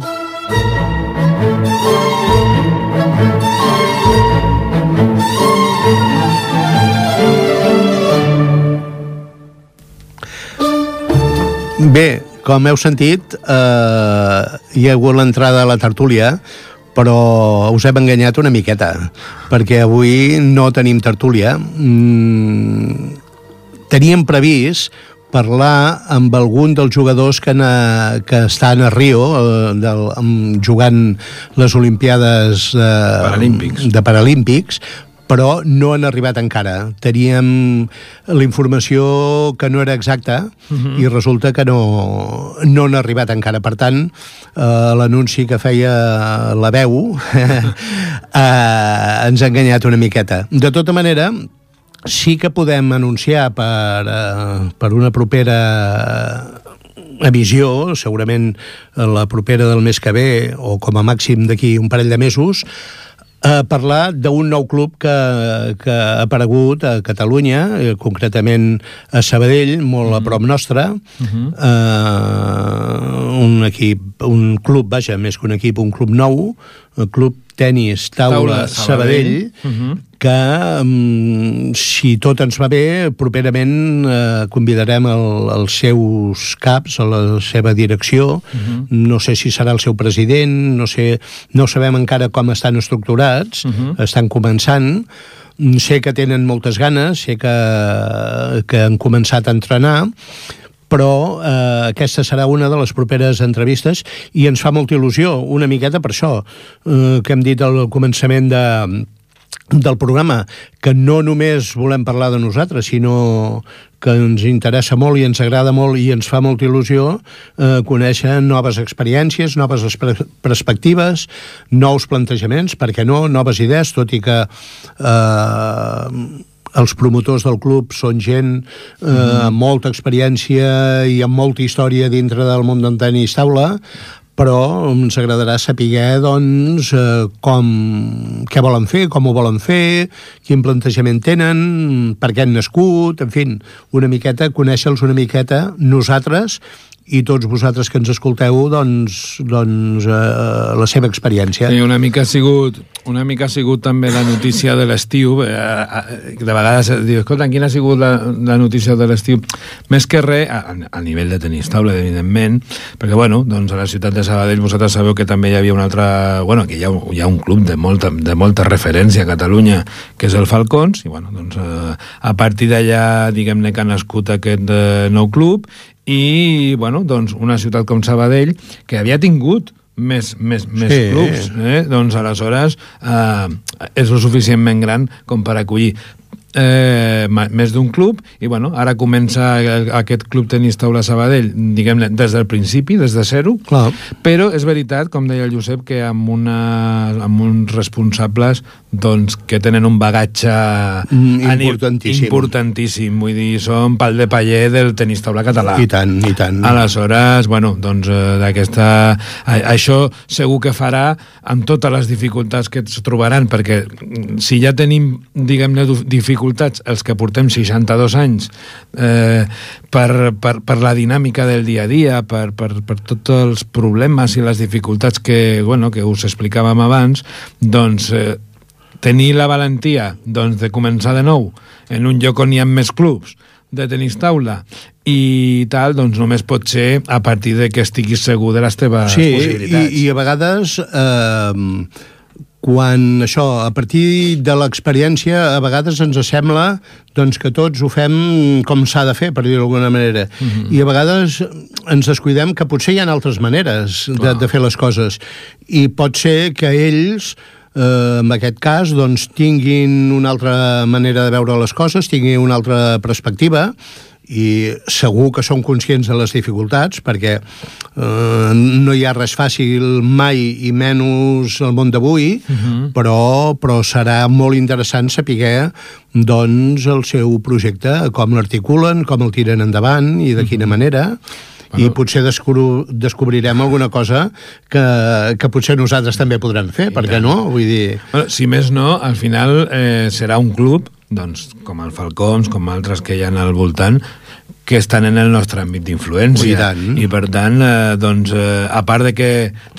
Bé, com heu sentit, eh, hi ha hagut l'entrada a la tertúlia, però us hem enganyat una miqueta, perquè avui no tenim tertúlia. Mm, teníem previst parlar amb algun dels jugadors que, na, que estan a Rio eh, del, jugant les Olimpiades eh, Paralímpics. de Paralímpics però no han arribat encara. Teníem la informació que no era exacta uh -huh. i resulta que no, no han arribat encara. Per tant, eh, l'anunci que feia la veu eh, ens ha enganyat una miqueta. De tota manera, sí que podem anunciar per, eh, per una propera emissió, segurament la propera del mes que ve, o com a màxim d'aquí un parell de mesos, a parlar d'un nou club que, que ha aparegut a Catalunya, eh, concretament a Sabadell, molt a prop nostre, uh -huh. eh, un equip, un club, vaja, més que un equip, un club nou, el Club Tenis Taula, Taula Sabadell, Sabadell. Uh -huh. que, mm, si tot ens va bé, properament eh, convidarem el, els seus caps, a la seva direcció. Uh -huh. No sé si serà el seu president, no sé, no sabem encara com estan estructurats, uh -huh. estan començant. Sé que tenen moltes ganes, sé que, que han començat a entrenar, però eh, aquesta serà una de les properes entrevistes i ens fa molta il·lusió, una miqueta per això eh, que hem dit al començament de, del programa, que no només volem parlar de nosaltres, sinó que ens interessa molt i ens agrada molt i ens fa molta il·lusió eh, conèixer noves experiències, noves perspectives, nous plantejaments, perquè no, noves idees, tot i que eh, els promotors del club són gent eh, amb molta experiència i amb molta història dintre del món del tenis taula, però ens agradarà saber doncs, eh, com, què volen fer, com ho volen fer, quin plantejament tenen, per què han nascut, en fi, una miqueta, conèixer-los una miqueta nosaltres i tots vosaltres que ens escolteu doncs, doncs eh, la seva experiència. Sí, una mica ha sigut una mica ha sigut també la notícia de l'estiu eh, eh, de vegades es diu, escolta, quina ha sigut la, la notícia de l'estiu més que res, a, a nivell de tenis taula evidentment, perquè bueno doncs a la ciutat de Sabadell vosaltres sabeu que també hi havia un altre, bueno, que hi ha, hi ha un club de molta, de molta referència a Catalunya, que és el Falcons i bueno, doncs eh, a partir d'allà diguem-ne que ha nascut aquest eh, nou club i bueno, doncs una ciutat com Sabadell que havia tingut més, més, més Sí. clubs, eh? doncs aleshores eh, és lo suficientment gran com per acollir eh, més d'un club i bueno, ara comença el- aquest club tenis taula Sabadell diguem-ne des del principi, des de zero Clar. però és veritat, com deia el Josep que amb, una, amb uns responsables doncs, que tenen un bagatge Mm, importantíssim. importantíssim vull dir, són pal de paller del tenis taula català I tant, i tant. Aleshores, bueno, doncs eh, d'aquesta... Això segur que farà amb totes les dificultats que es trobaran, perquè mm, si ja tenim, diguem-ne, dificultats els que portem 62 anys eh, per, per, per la dinàmica del dia a dia, per, per, per tots els problemes i les dificultats que, bueno, que us explicàvem abans, doncs eh, tenir la valentia doncs, de començar de nou en un lloc on hi ha més clubs de tenis taula i tal, doncs només pot ser a partir de que estiguis segur de les teves sí, possibilitats. i, i a vegades eh, quan això, a partir de l'experiència, a vegades ens sembla doncs, que tots ho fem com s'ha de fer, per dir-ho d'alguna manera. Mhm. -huh. I a vegades ens descuidem que potser hi ha altres maneres de, de fer les coses. I pot ser que ells eh, en aquest cas doncs, tinguin una altra manera de veure les coses, tinguin una altra perspectiva i segur que són conscients de les dificultats perquè eh, no hi ha res fàcil mai i menys al món d'avui uh -huh. però, però serà molt interessant saber doncs, el seu projecte, com l'articulen, com el tiren endavant i de quina manera bueno. i potser descobru, descobrirem alguna cosa que, que potser nosaltres també podrem fer, per què no? Vull dir... Bueno, si més no, al final eh, serà un club, doncs, com el Falcons, com altres que hi ha al voltant, que estan en el nostre àmbit d'influència. I. I per tant, eh, doncs, eh, a part de que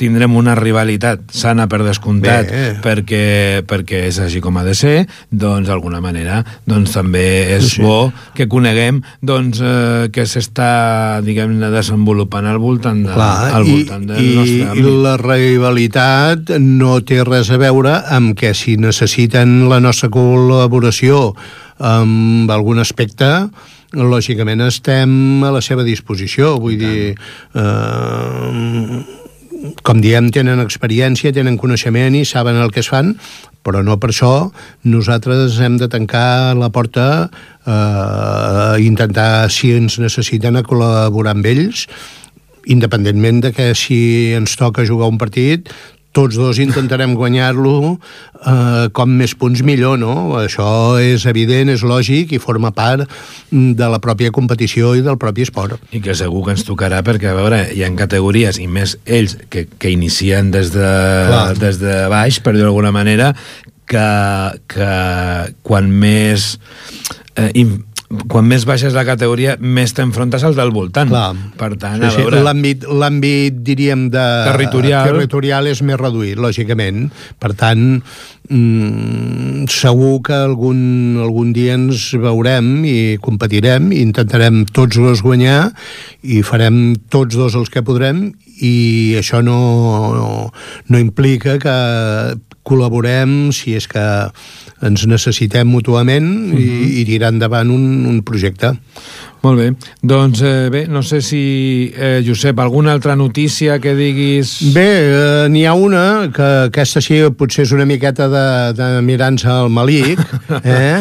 tindrem una rivalitat sana per descomptat, Bé. perquè, perquè és així com ha de ser, doncs d'alguna manera doncs, també és Sí, bo que coneguem doncs, eh, que s'està diguem-ne desenvolupant al voltant, de, Clar, al i, voltant del i, nostre i àmbit. la rivalitat no té res a veure amb que si necessiten la nostra col·laboració amb algun aspecte lògicament estem a la seva disposició vull dir eh, com diem, tenen experiència, tenen coneixement i saben el que es fan, però no per això nosaltres hem de tancar la porta eh, intentar, si ens necessiten, a col·laborar amb ells, independentment de que si ens toca jugar un partit tots dos intentarem guanyar-lo eh, com més punts millor, no? Això és evident, és lògic i forma part de la pròpia competició i del propi esport. I que segur que ens tocarà perquè, a veure, hi ha categories, i més ells, que, que inicien des de, Clar. des de baix, per dir-ho d'alguna manera, que, que quan més... Eh, quan més baixes la categoria, més t'enfrontes als del voltant. Clar. Per tant, Sí, a sí, veure... L'àmbit, l'àmbit, diríem, de... Territorial. territorial és més reduït, lògicament. Per tant, mm, segur que algun, algun dia ens veurem i competirem i intentarem tots dos guanyar i farem tots dos els que podrem i això no, no, no implica que col·laborem si és que ens necessitem mútuament uh -huh. i, i tirar endavant un, un projecte. Molt bé. Doncs eh, bé, no sé si, eh, Josep, alguna altra notícia que diguis... Bé, eh, n'hi ha una, que aquesta sí potser és una miqueta de, de mirar-nos al malic, eh?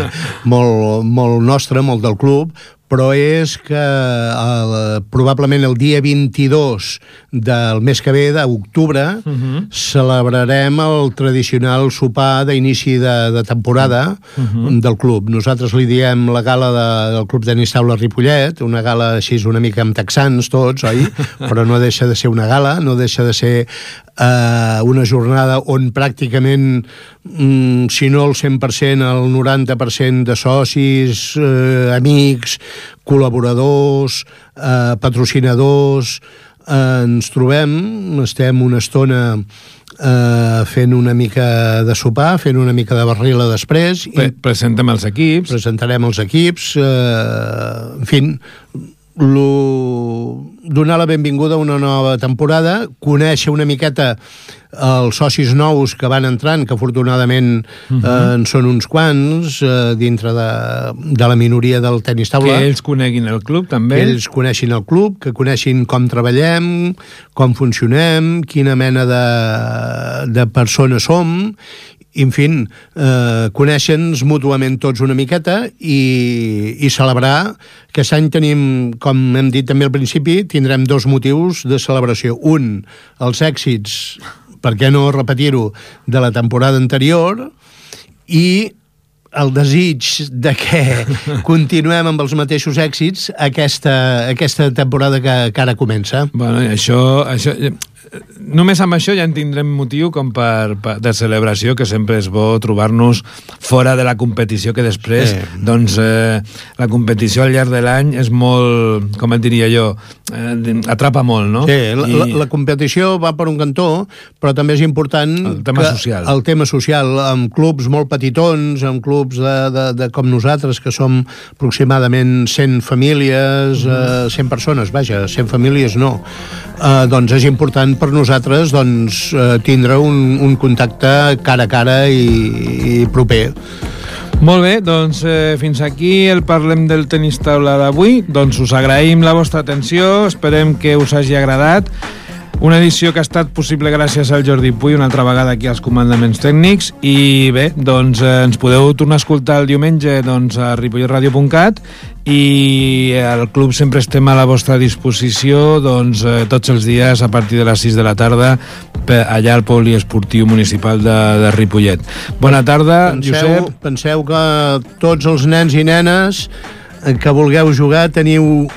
molt, molt nostre, molt del club, però és que el, probablement el dia 22 del mes que ve, d'octubre, uh -huh. celebrarem el tradicional sopar d'inici de, de temporada uh -huh. del club. Nosaltres li diem la gala de, del Club Tenis Taula Ripollet, una gala així una mica amb texans tots, oi? Però no deixa de ser una gala, no deixa de ser eh, una jornada on pràcticament, mm, si no el 100%, el 90% de socis, eh, amics, col·laboradors, eh, patrocinadors, eh, ens trobem, estem una estona eh, fent una mica de sopar, fent una mica de barrila després, Pre i Presentem els equips. presentarem els equips, eh, en fi, lo, donar la benvinguda a una nova temporada, conèixer una miqueta els socis nous que van entrant, que afortunadament uh -huh. eh, en són uns quants, eh, dintre de, de la minoria del tenis taula. Que ells coneguin el club, també. Que ells coneixin el club, que coneixin com treballem, com funcionem, quina mena de, de persones som, i, en fi, eh, conèixer-nos mútuament tots una miqueta i, i celebrar que aquest any tenim, com hem dit també al principi, tindrem dos motius de celebració. Un, els èxits, per què no repetir-ho, de la temporada anterior, i el desig de que continuem amb els mateixos èxits aquesta, aquesta temporada que, que ara comença. Bueno, això, això només amb això ja en tindrem motiu com per, per de celebració, que sempre és bo trobar-nos fora de la competició, que després, Sí. doncs, eh, la competició al llarg de l'any és molt, com et diria jo, eh, atrapa molt, no? Sí, la, I- la, la competició va per un cantó, però també és important... El tema que, social. El tema social, amb clubs molt petitons, amb clubs de, de, de com nosaltres, que som aproximadament 100 famílies, eh, 100 persones, vaja, 100 famílies no, eh, doncs és important per nosaltres doncs, eh, tindre un, un contacte cara a cara i, i proper. Molt bé, doncs eh, fins aquí el Parlem del tenis taula d'avui. Doncs us agraïm la vostra atenció, esperem que us hagi agradat. Una edició que ha estat possible gràcies al Jordi Puy, una altra vegada aquí als comandaments tècnics. I bé, doncs eh, ens podeu tornar a escoltar el diumenge doncs, a ripolletradio.cat i al club sempre estem a la vostra disposició doncs, eh, tots els dies a partir de les 6 de la tarda per, allà al poliesportiu municipal de, de Ripollet. Bona tarda, Penseu, Josep. penseu que tots els nens i nenes eh, que vulgueu jugar teniu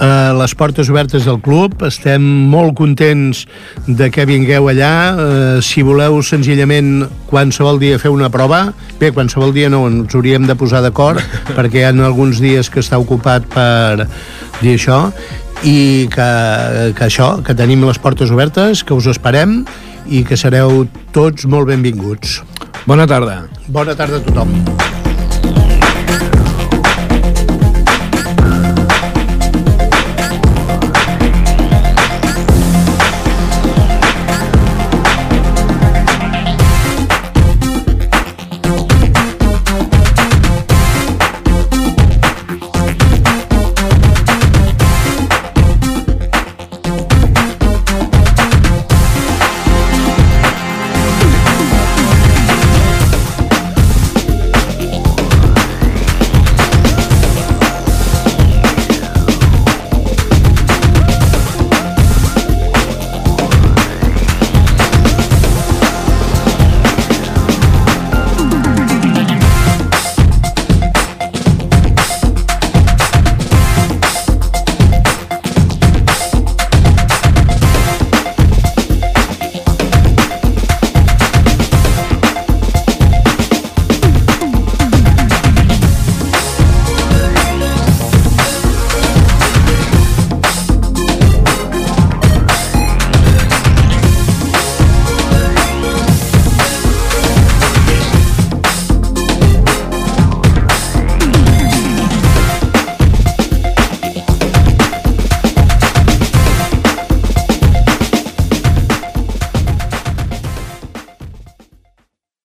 eh, les portes obertes del club. Estem molt contents de que vingueu allà. Eh, si voleu senzillament qualsevol dia fer una prova, bé, qualsevol dia no, ens hauríem de posar d'acord perquè hi ha alguns dies que està ocupat per dir això i que, que això, que tenim les portes obertes, que us esperem i que sereu tots molt benvinguts. Bona tarda. Bona tarda a tothom.